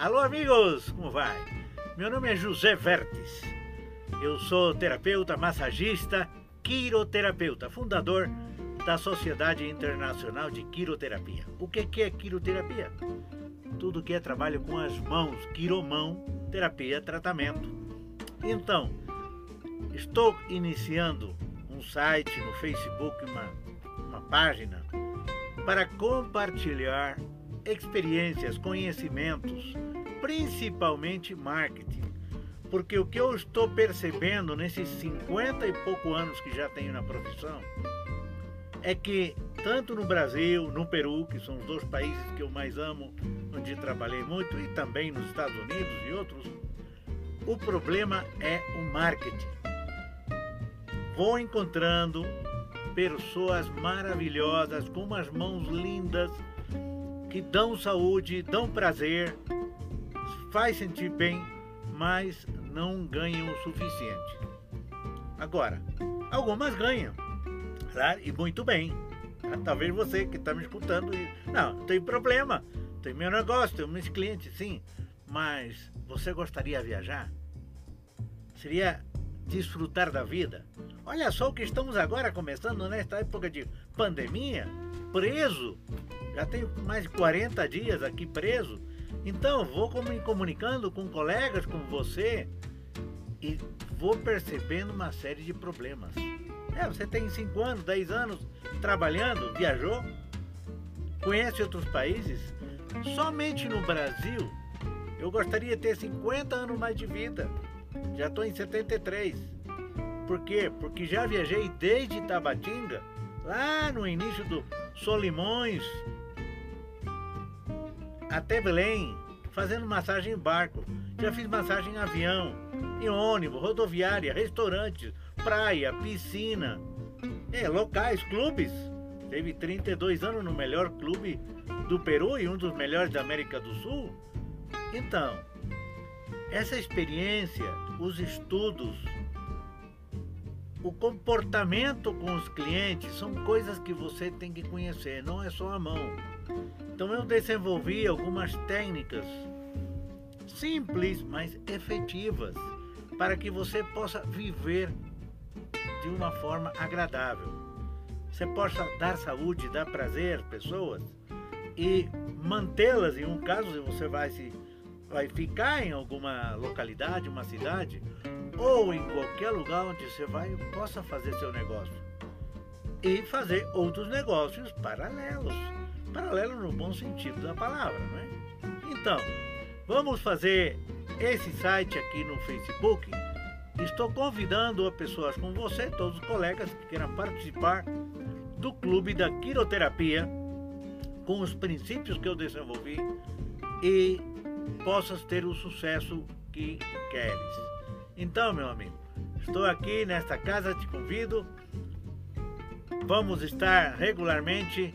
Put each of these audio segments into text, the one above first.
Alô, amigos, como vai? Meu nome é José Vertes. Eu sou terapeuta, massagista, quiroterapeuta, fundador da Sociedade Internacional de Quiroterapia. O que é quiroterapia? Tudo que é trabalho com as mãos, quiromão, terapia, tratamento. Então, estou iniciando um site no Facebook, uma, uma página, para compartilhar experiências, conhecimentos, principalmente marketing. Porque o que eu estou percebendo nesses 50 e pouco anos que já tenho na profissão é que tanto no Brasil, no Peru, que são os dois países que eu mais amo, onde trabalhei muito, e também nos Estados Unidos e outros, o problema é o marketing. Vou encontrando pessoas maravilhosas, com umas mãos lindas, que dão saúde, dão prazer, faz sentir bem, mas não ganham o suficiente. Agora, algumas ganham, claro, e muito bem. Tá? Talvez você que está me escutando, não, tem problema, tem meu negócio, tem meus clientes, sim, mas você gostaria de viajar? Seria desfrutar da vida? Olha só o que estamos agora começando nesta época de pandemia, preso, já tenho mais de 40 dias aqui preso, então vou me comunicando com colegas como você e vou percebendo uma série de problemas. É, você tem 5 anos, 10 anos trabalhando, viajou, conhece outros países. Somente no Brasil eu gostaria de ter 50 anos mais de vida. Já estou em 73. Por quê? Porque já viajei desde Tabatinga, lá no início do Solimões, até Belém, fazendo massagem em barco. Já fiz massagem em avião, em ônibus, rodoviária, restaurantes, praia, piscina, é, locais, clubes. Teve 32 anos no melhor clube do Peru e um dos melhores da América do Sul. Então, essa experiência, os estudos, o comportamento com os clientes são coisas que você tem que conhecer, não é só a mão. Então eu desenvolvi algumas técnicas simples, mas efetivas, para que você possa viver de uma forma agradável. Você possa dar saúde, dar prazer às pessoas e mantê-las em um caso você vai se vai ficar em alguma localidade, uma cidade ou em qualquer lugar onde você vai possa fazer seu negócio e fazer outros negócios paralelos Paralelo no bom sentido da palavra, não é? Então, vamos fazer esse site aqui no Facebook. Estou convidando pessoas como você, todos os colegas que queiram participar do clube da quiroterapia com os princípios que eu desenvolvi e possas ter o sucesso que queres. Então, meu amigo, estou aqui nesta casa, te convido. Vamos estar regularmente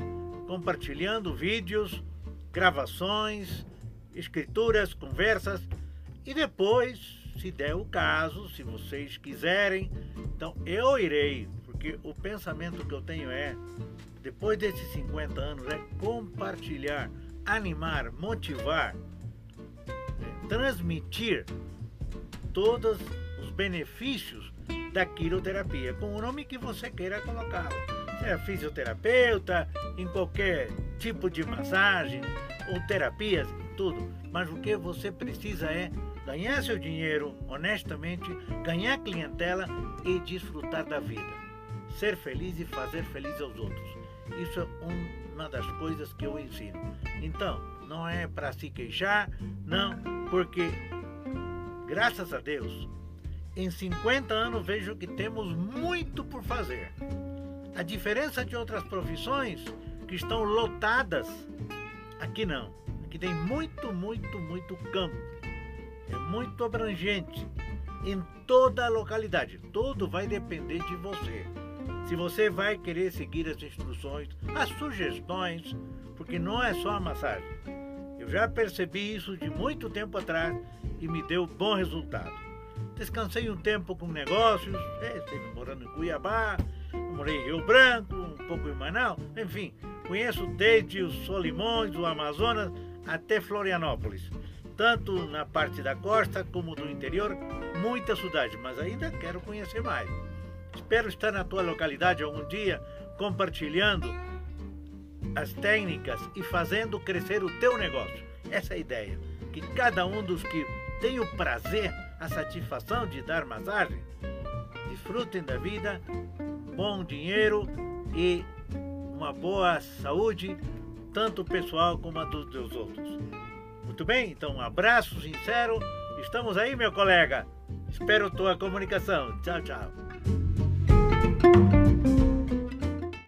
compartilhando vídeos, gravações, escrituras, conversas e depois, se der o caso, se vocês quiserem, então eu irei, porque o pensamento que eu tenho é, depois desses 50 anos, é compartilhar, animar, motivar, transmitir todos os benefícios da quiroterapia, com o nome que você queira colocá-lo é fisioterapeuta, em qualquer tipo de massagem ou terapias, tudo. Mas o que você precisa é ganhar seu dinheiro honestamente, ganhar clientela e desfrutar da vida. Ser feliz e fazer feliz aos outros. Isso é uma das coisas que eu ensino. Então, não é para se queixar, não, porque graças a Deus, em 50 anos vejo que temos muito por fazer. A diferença de outras profissões que estão lotadas, aqui não. Aqui tem muito, muito, muito campo. É muito abrangente em toda a localidade. Tudo vai depender de você. Se você vai querer seguir as instruções, as sugestões, porque não é só a massagem. Eu já percebi isso de muito tempo atrás e me deu bom resultado. Descansei um tempo com negócios, é, estive morando em Cuiabá, morei em Rio Branco, um pouco em Manaus, enfim, conheço desde os Solimões, o Amazonas, até Florianópolis. tanto na parte da costa como do interior, muita saudade, mas ainda quero conhecer mais. Espero estar na tua localidade algum dia compartilhando as técnicas e fazendo crescer o teu negócio. Essa é a ideia. Que cada um dos que tem o prazer, a satisfação de dar massagem, desfrutem da vida, bom dinheiro e uma boa saúde, tanto pessoal como a dos, dos outros. Muito bem? Então, um abraço sincero. Estamos aí, meu colega. Espero tua comunicação. Tchau, tchau.